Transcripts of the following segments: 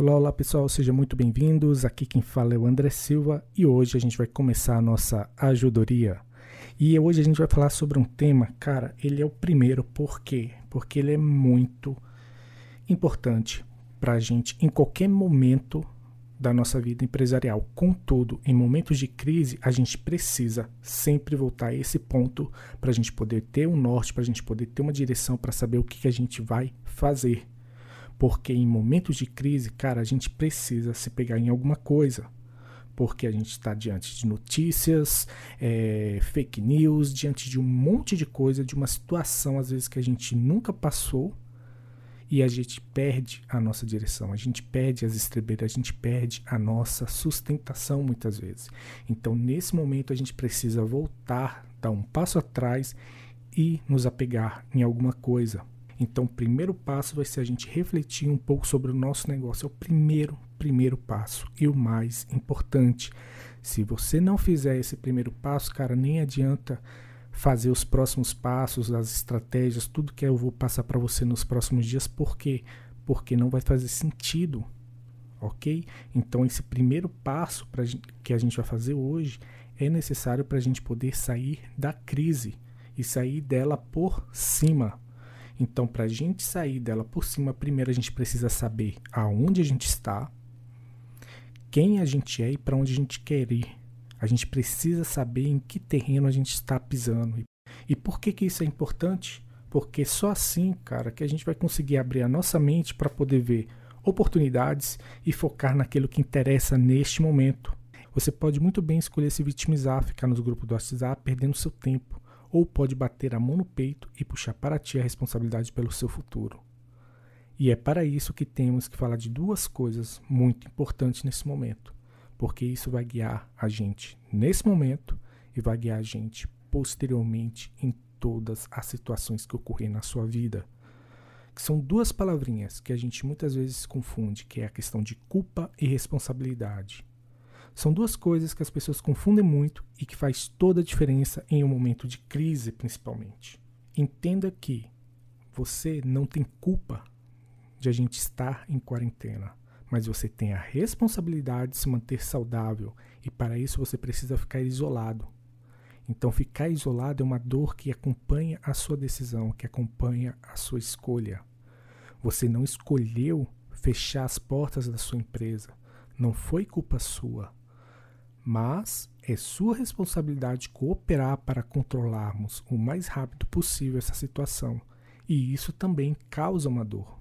Olá, olá pessoal, sejam muito bem-vindos. Aqui quem fala é o André Silva e hoje a gente vai começar a nossa ajudoria. E hoje a gente vai falar sobre um tema, cara, ele é o primeiro, por quê? Porque ele é muito importante para a gente em qualquer momento da nossa vida empresarial. Contudo, em momentos de crise, a gente precisa sempre voltar a esse ponto para a gente poder ter um norte, para a gente poder ter uma direção, para saber o que, que a gente vai fazer. Porque em momentos de crise, cara, a gente precisa se pegar em alguma coisa. Porque a gente está diante de notícias, é, fake news, diante de um monte de coisa, de uma situação às vezes que a gente nunca passou e a gente perde a nossa direção, a gente perde as estrebeiras, a gente perde a nossa sustentação muitas vezes. Então, nesse momento, a gente precisa voltar, dar um passo atrás e nos apegar em alguma coisa. Então, o primeiro passo vai ser a gente refletir um pouco sobre o nosso negócio. É o primeiro, primeiro passo e o mais importante. Se você não fizer esse primeiro passo, cara, nem adianta fazer os próximos passos, as estratégias, tudo que eu vou passar para você nos próximos dias. Por quê? Porque não vai fazer sentido. Ok? Então, esse primeiro passo pra, que a gente vai fazer hoje é necessário para a gente poder sair da crise e sair dela por cima. Então, para a gente sair dela por cima, primeiro a gente precisa saber aonde a gente está, quem a gente é e para onde a gente quer ir. A gente precisa saber em que terreno a gente está pisando. E por que, que isso é importante? Porque só assim, cara, que a gente vai conseguir abrir a nossa mente para poder ver oportunidades e focar naquilo que interessa neste momento. Você pode muito bem escolher se vitimizar, ficar nos grupos do WhatsApp perdendo seu tempo ou pode bater a mão no peito e puxar para ti a responsabilidade pelo seu futuro. E é para isso que temos que falar de duas coisas muito importantes nesse momento, porque isso vai guiar a gente nesse momento e vai guiar a gente posteriormente em todas as situações que ocorrem na sua vida. Que são duas palavrinhas que a gente muitas vezes confunde, que é a questão de culpa e responsabilidade. São duas coisas que as pessoas confundem muito e que faz toda a diferença em um momento de crise, principalmente. Entenda que você não tem culpa de a gente estar em quarentena, mas você tem a responsabilidade de se manter saudável e para isso você precisa ficar isolado. Então, ficar isolado é uma dor que acompanha a sua decisão, que acompanha a sua escolha. Você não escolheu fechar as portas da sua empresa, não foi culpa sua mas é sua responsabilidade cooperar para controlarmos o mais rápido possível essa situação, e isso também causa uma dor.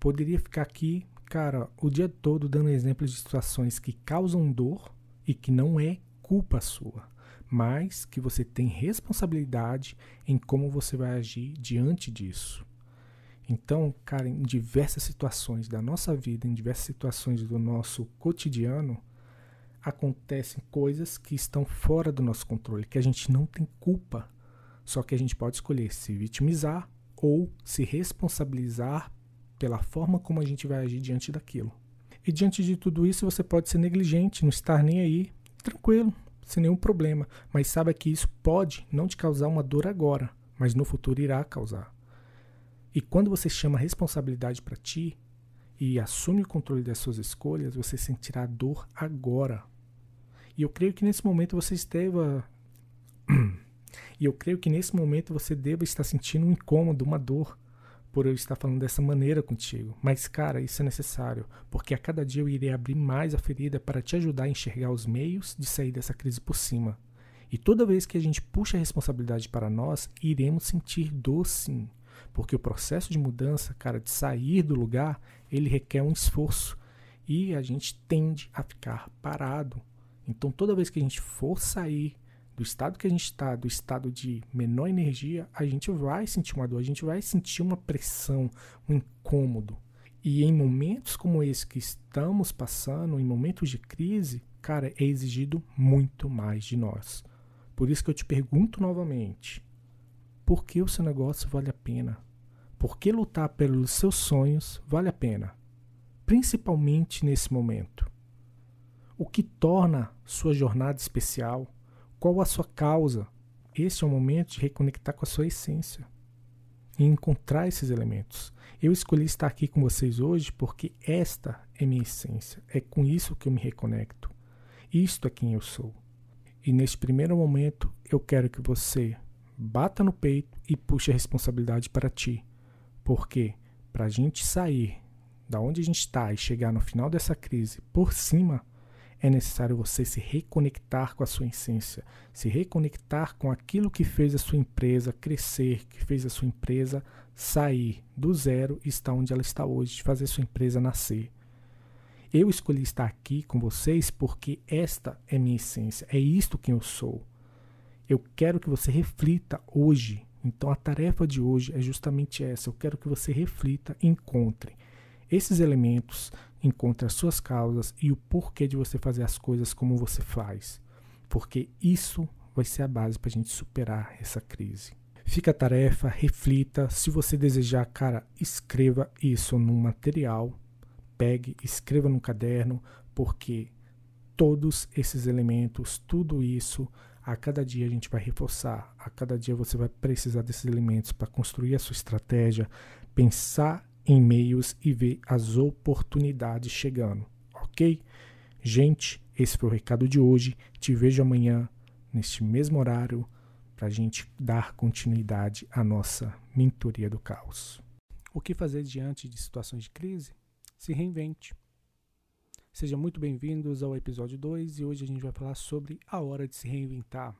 Poderia ficar aqui, cara, o dia todo dando exemplos de situações que causam dor e que não é culpa sua, mas que você tem responsabilidade em como você vai agir diante disso. Então, cara, em diversas situações da nossa vida, em diversas situações do nosso cotidiano, acontecem coisas que estão fora do nosso controle, que a gente não tem culpa. Só que a gente pode escolher se vitimizar ou se responsabilizar pela forma como a gente vai agir diante daquilo. E diante de tudo isso, você pode ser negligente, não estar nem aí, tranquilo, sem nenhum problema, mas saiba que isso pode não te causar uma dor agora, mas no futuro irá causar. E quando você chama responsabilidade para ti e assume o controle das suas escolhas, você sentirá dor agora, e eu creio que nesse momento você esteva. e eu creio que nesse momento você deva estar sentindo um incômodo, uma dor, por eu estar falando dessa maneira contigo. Mas, cara, isso é necessário, porque a cada dia eu irei abrir mais a ferida para te ajudar a enxergar os meios de sair dessa crise por cima. E toda vez que a gente puxa a responsabilidade para nós, iremos sentir dor sim. Porque o processo de mudança, cara, de sair do lugar, ele requer um esforço. E a gente tende a ficar parado. Então, toda vez que a gente for sair do estado que a gente está, do estado de menor energia, a gente vai sentir uma dor, a gente vai sentir uma pressão, um incômodo. E em momentos como esse que estamos passando, em momentos de crise, cara, é exigido muito mais de nós. Por isso que eu te pergunto novamente: por que o seu negócio vale a pena? Por que lutar pelos seus sonhos vale a pena? Principalmente nesse momento. O que torna sua jornada especial? Qual a sua causa? Esse é o momento de reconectar com a sua essência. e encontrar esses elementos. Eu escolhi estar aqui com vocês hoje porque esta é minha essência, é com isso que eu me reconecto. Isto é quem eu sou. E neste primeiro momento, eu quero que você bata no peito e puxe a responsabilidade para ti. Porque para a gente sair da onde a gente está e chegar no final dessa crise por cima, é necessário você se reconectar com a sua essência, se reconectar com aquilo que fez a sua empresa crescer, que fez a sua empresa sair do zero e estar onde ela está hoje, fazer a sua empresa nascer. Eu escolhi estar aqui com vocês porque esta é minha essência, é isto quem eu sou. Eu quero que você reflita hoje. Então a tarefa de hoje é justamente essa. Eu quero que você reflita encontre esses elementos, encontre as suas causas e o porquê de você fazer as coisas como você faz. Porque isso vai ser a base para a gente superar essa crise. Fica a tarefa, reflita. Se você desejar, cara, escreva isso num material. Pegue, escreva no caderno, porque todos esses elementos, tudo isso a cada dia a gente vai reforçar, a cada dia você vai precisar desses elementos para construir a sua estratégia, pensar em meios e ver as oportunidades chegando, ok? Gente, esse foi o recado de hoje. Te vejo amanhã, neste mesmo horário, para a gente dar continuidade à nossa mentoria do caos. O que fazer diante de situações de crise? Se reinvente. Sejam muito bem-vindos ao episódio 2 e hoje a gente vai falar sobre a hora de se reinventar.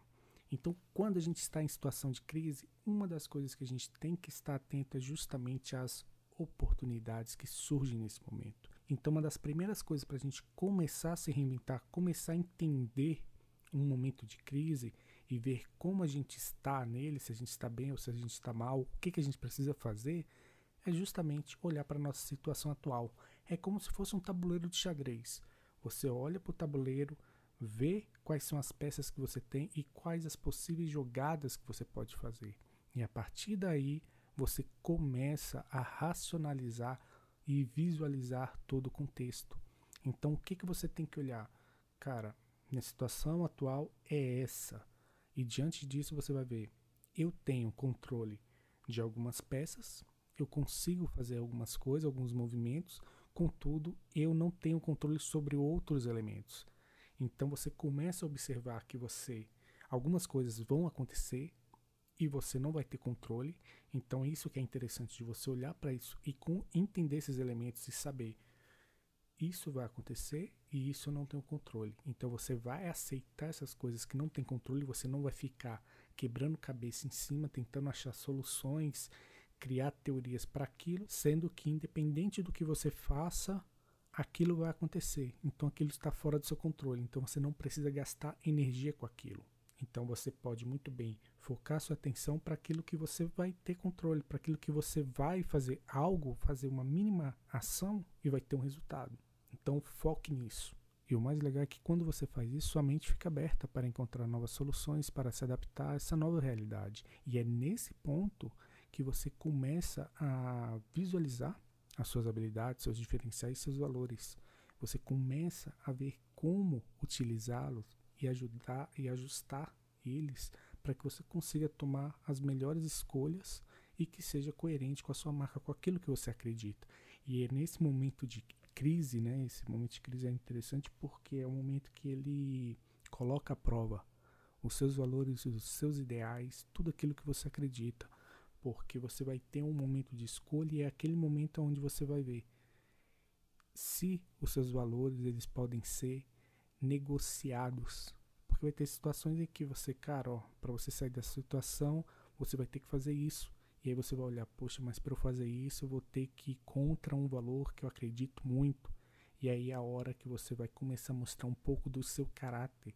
Então, quando a gente está em situação de crise, uma das coisas que a gente tem que estar atento é justamente às oportunidades que surgem nesse momento. Então, uma das primeiras coisas para a gente começar a se reinventar, começar a entender um momento de crise e ver como a gente está nele, se a gente está bem ou se a gente está mal, o que, que a gente precisa fazer, é justamente olhar para a nossa situação atual é como se fosse um tabuleiro de xadrez. Você olha para o tabuleiro, vê quais são as peças que você tem e quais as possíveis jogadas que você pode fazer. E a partir daí, você começa a racionalizar e visualizar todo o contexto. Então, o que, que você tem que olhar? Cara, minha situação atual é essa. E diante disso, você vai ver: eu tenho controle de algumas peças, eu consigo fazer algumas coisas, alguns movimentos, Contudo, eu não tenho controle sobre outros elementos. Então você começa a observar que você algumas coisas vão acontecer e você não vai ter controle. Então isso que é interessante de você olhar para isso e com, entender esses elementos e saber isso vai acontecer e isso eu não tenho controle. Então você vai aceitar essas coisas que não tem controle, você não vai ficar quebrando cabeça em cima, tentando achar soluções criar teorias para aquilo, sendo que independente do que você faça, aquilo vai acontecer. Então aquilo está fora do seu controle. Então você não precisa gastar energia com aquilo. Então você pode muito bem focar sua atenção para aquilo que você vai ter controle, para aquilo que você vai fazer algo, fazer uma mínima ação e vai ter um resultado. Então foque nisso. E o mais legal é que quando você faz isso, sua mente fica aberta para encontrar novas soluções, para se adaptar a essa nova realidade. E é nesse ponto que você começa a visualizar as suas habilidades, seus diferenciais seus valores. Você começa a ver como utilizá-los e ajudar e ajustar eles para que você consiga tomar as melhores escolhas e que seja coerente com a sua marca, com aquilo que você acredita. E é nesse momento de crise, né? Esse momento de crise é interessante porque é um momento que ele coloca à prova os seus valores, os seus ideais, tudo aquilo que você acredita porque você vai ter um momento de escolha e é aquele momento onde você vai ver se os seus valores eles podem ser negociados. Porque vai ter situações em que você, cara, ó, para você sair dessa situação, você vai ter que fazer isso. E aí você vai olhar, poxa, mas para eu fazer isso, eu vou ter que ir contra um valor que eu acredito muito. E aí é a hora que você vai começar a mostrar um pouco do seu caráter.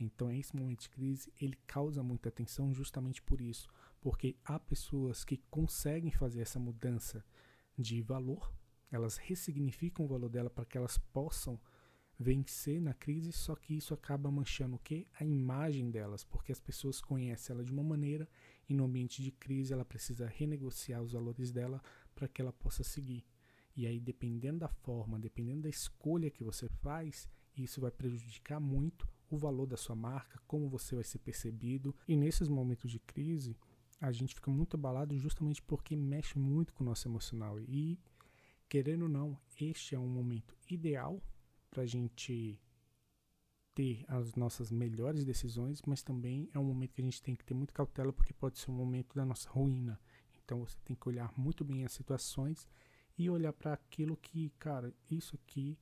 Então, esse momento de crise, ele causa muita atenção justamente por isso porque há pessoas que conseguem fazer essa mudança de valor, elas ressignificam o valor dela para que elas possam vencer na crise, só que isso acaba manchando o quê? A imagem delas, porque as pessoas conhecem ela de uma maneira e no ambiente de crise ela precisa renegociar os valores dela para que ela possa seguir. E aí, dependendo da forma, dependendo da escolha que você faz, isso vai prejudicar muito o valor da sua marca, como você vai ser percebido. E nesses momentos de crise, a gente fica muito abalado justamente porque mexe muito com o nosso emocional. E, querendo ou não, este é um momento ideal para a gente ter as nossas melhores decisões, mas também é um momento que a gente tem que ter muito cautela porque pode ser um momento da nossa ruína. Então você tem que olhar muito bem as situações e olhar para aquilo que, cara, isso aqui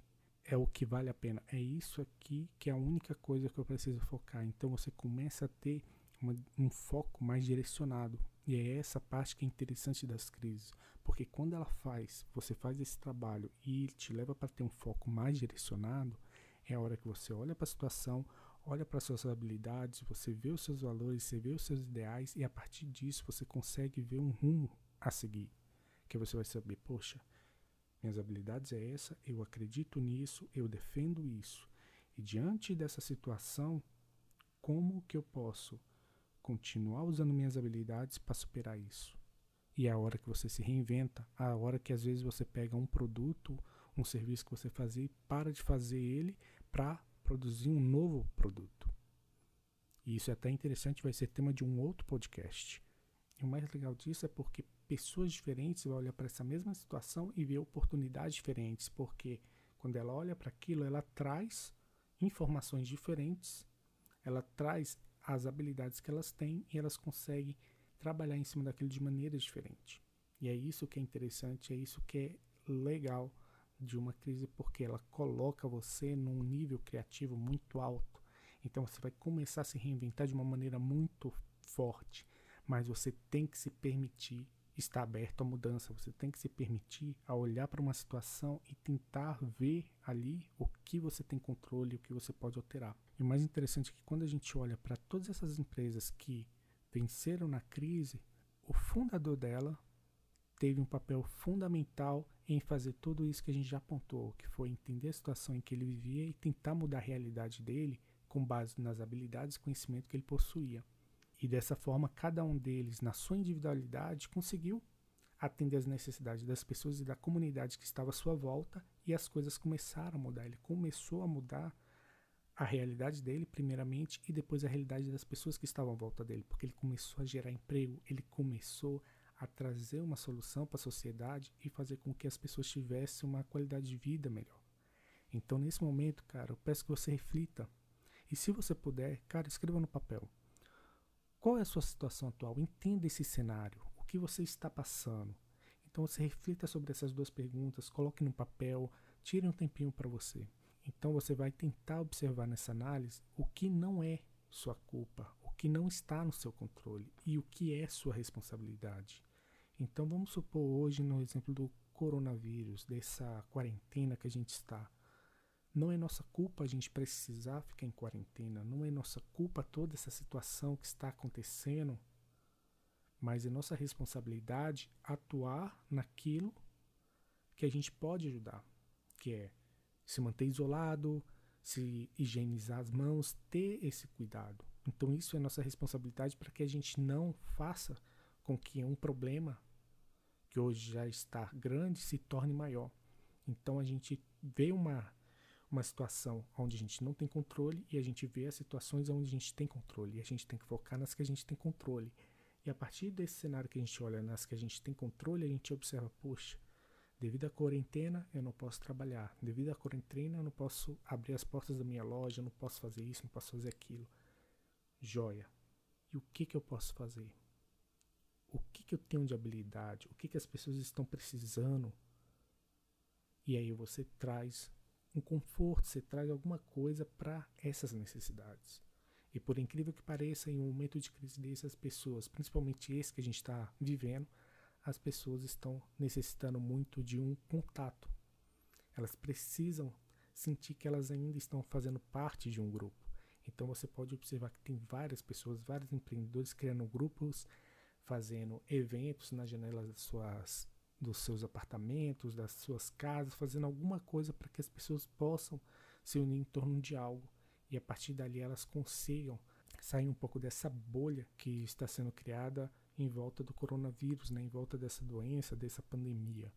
é o que vale a pena. É isso aqui que é a única coisa que eu preciso focar. Então você começa a ter uma, um foco mais direcionado. E é essa parte que é interessante das crises, porque quando ela faz, você faz esse trabalho e te leva para ter um foco mais direcionado, é a hora que você olha para a situação, olha para suas habilidades, você vê os seus valores, você vê os seus ideais e a partir disso você consegue ver um rumo a seguir. Que você vai saber, poxa, minhas habilidades é essa, eu acredito nisso, eu defendo isso. E diante dessa situação, como que eu posso continuar usando minhas habilidades para superar isso? E é a hora que você se reinventa, a hora que às vezes você pega um produto, um serviço que você fazia e para de fazer ele para produzir um novo produto. E isso é até interessante, vai ser tema de um outro podcast. E o mais legal disso é porque pessoas diferentes vão olhar para essa mesma situação e ver oportunidades diferentes, porque quando ela olha para aquilo, ela traz informações diferentes, ela traz as habilidades que elas têm e elas conseguem trabalhar em cima daquilo de maneira diferente. E é isso que é interessante, é isso que é legal de uma crise, porque ela coloca você num nível criativo muito alto. Então você vai começar a se reinventar de uma maneira muito forte, mas você tem que se permitir estar aberto à mudança, você tem que se permitir a olhar para uma situação e tentar ver ali o que você tem controle o que você pode alterar. E o mais interessante é que quando a gente olha para todas essas empresas que venceram na crise, o fundador dela teve um papel fundamental em fazer tudo isso que a gente já apontou, que foi entender a situação em que ele vivia e tentar mudar a realidade dele com base nas habilidades e conhecimento que ele possuía. E dessa forma, cada um deles, na sua individualidade, conseguiu atender as necessidades das pessoas e da comunidade que estava à sua volta e as coisas começaram a mudar. Ele começou a mudar a realidade dele, primeiramente, e depois a realidade das pessoas que estavam à volta dele, porque ele começou a gerar emprego, ele começou a trazer uma solução para a sociedade e fazer com que as pessoas tivessem uma qualidade de vida melhor. Então, nesse momento, cara, eu peço que você reflita. E se você puder, cara, escreva no papel. Qual é a sua situação atual? Entenda esse cenário. O que você está passando? Então, você reflita sobre essas duas perguntas, coloque no papel, tire um tempinho para você. Então você vai tentar observar nessa análise o que não é sua culpa, o que não está no seu controle e o que é sua responsabilidade. Então vamos supor hoje no exemplo do coronavírus, dessa quarentena que a gente está. Não é nossa culpa a gente precisar ficar em quarentena, não é nossa culpa toda essa situação que está acontecendo, mas é nossa responsabilidade atuar naquilo que a gente pode ajudar, que é se manter isolado, se higienizar as mãos, ter esse cuidado. Então isso é nossa responsabilidade para que a gente não faça com que um problema que hoje já está grande se torne maior. Então a gente vê uma uma situação onde a gente não tem controle e a gente vê as situações onde a gente tem controle e a gente tem que focar nas que a gente tem controle. E a partir desse cenário que a gente olha nas que a gente tem controle, a gente observa, poxa, Devido à quarentena, eu não posso trabalhar. Devido à quarentena, eu não posso abrir as portas da minha loja, eu não posso fazer isso, não posso fazer aquilo. Joia. E o que, que eu posso fazer? O que, que eu tenho de habilidade? O que, que as pessoas estão precisando? E aí você traz um conforto, você traz alguma coisa para essas necessidades. E por incrível que pareça, em um momento de crise desse, as pessoas, principalmente esse que a gente está vivendo, as pessoas estão necessitando muito de um contato. Elas precisam sentir que elas ainda estão fazendo parte de um grupo. Então você pode observar que tem várias pessoas, vários empreendedores criando grupos, fazendo eventos nas janelas das suas, dos seus apartamentos, das suas casas, fazendo alguma coisa para que as pessoas possam se unir em torno de algo e a partir dali elas consigam sair um pouco dessa bolha que está sendo criada em volta do coronavírus, né, em volta dessa doença, dessa pandemia.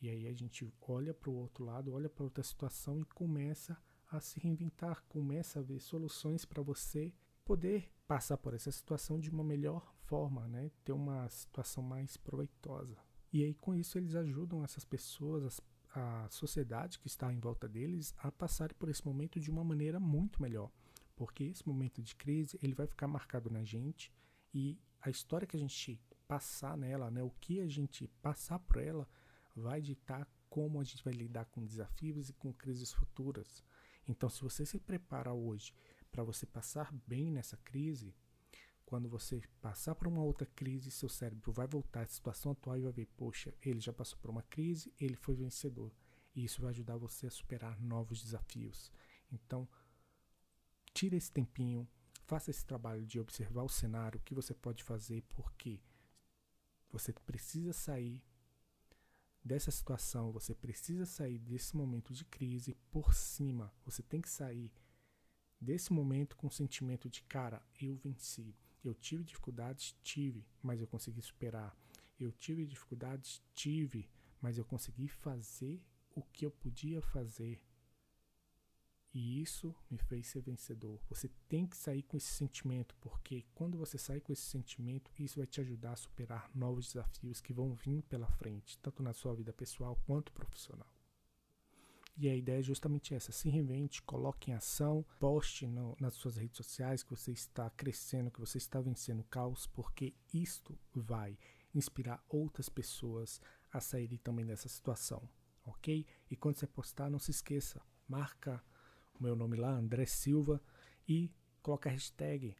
E aí a gente olha para o outro lado, olha para outra situação e começa a se reinventar, começa a ver soluções para você poder passar por essa situação de uma melhor forma, né, ter uma situação mais proveitosa. E aí com isso eles ajudam essas pessoas, a sociedade que está em volta deles a passarem por esse momento de uma maneira muito melhor, porque esse momento de crise ele vai ficar marcado na gente e a história que a gente passar nela, né, o que a gente passar por ela, vai ditar como a gente vai lidar com desafios e com crises futuras. Então, se você se prepara hoje para você passar bem nessa crise, quando você passar por uma outra crise, seu cérebro vai voltar à situação atual e vai ver, poxa, ele já passou por uma crise, ele foi vencedor. E isso vai ajudar você a superar novos desafios. Então, tire esse tempinho, faça esse trabalho de observar o cenário, o que você pode fazer, porque você precisa sair dessa situação, você precisa sair desse momento de crise por cima. Você tem que sair desse momento com o sentimento de, cara, eu venci. Eu tive dificuldades, tive, mas eu consegui superar. Eu tive dificuldades, tive, mas eu consegui fazer o que eu podia fazer. E isso me fez ser vencedor. Você tem que sair com esse sentimento, porque quando você sair com esse sentimento, isso vai te ajudar a superar novos desafios que vão vir pela frente, tanto na sua vida pessoal quanto profissional. E a ideia é justamente essa: se reinvente, coloque em ação, poste no, nas suas redes sociais que você está crescendo, que você está vencendo o caos, porque isto vai inspirar outras pessoas a saírem também dessa situação, ok? E quando você postar, não se esqueça, marca o meu nome lá, André Silva, e coloca a hashtag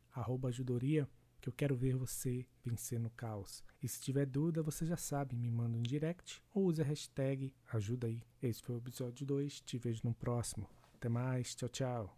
ajudoria, que eu quero ver você vencer no caos. E se tiver dúvida, você já sabe, me manda um direct ou use a hashtag ajuda aí. Esse foi o episódio 2, te vejo no próximo. Até mais, tchau, tchau.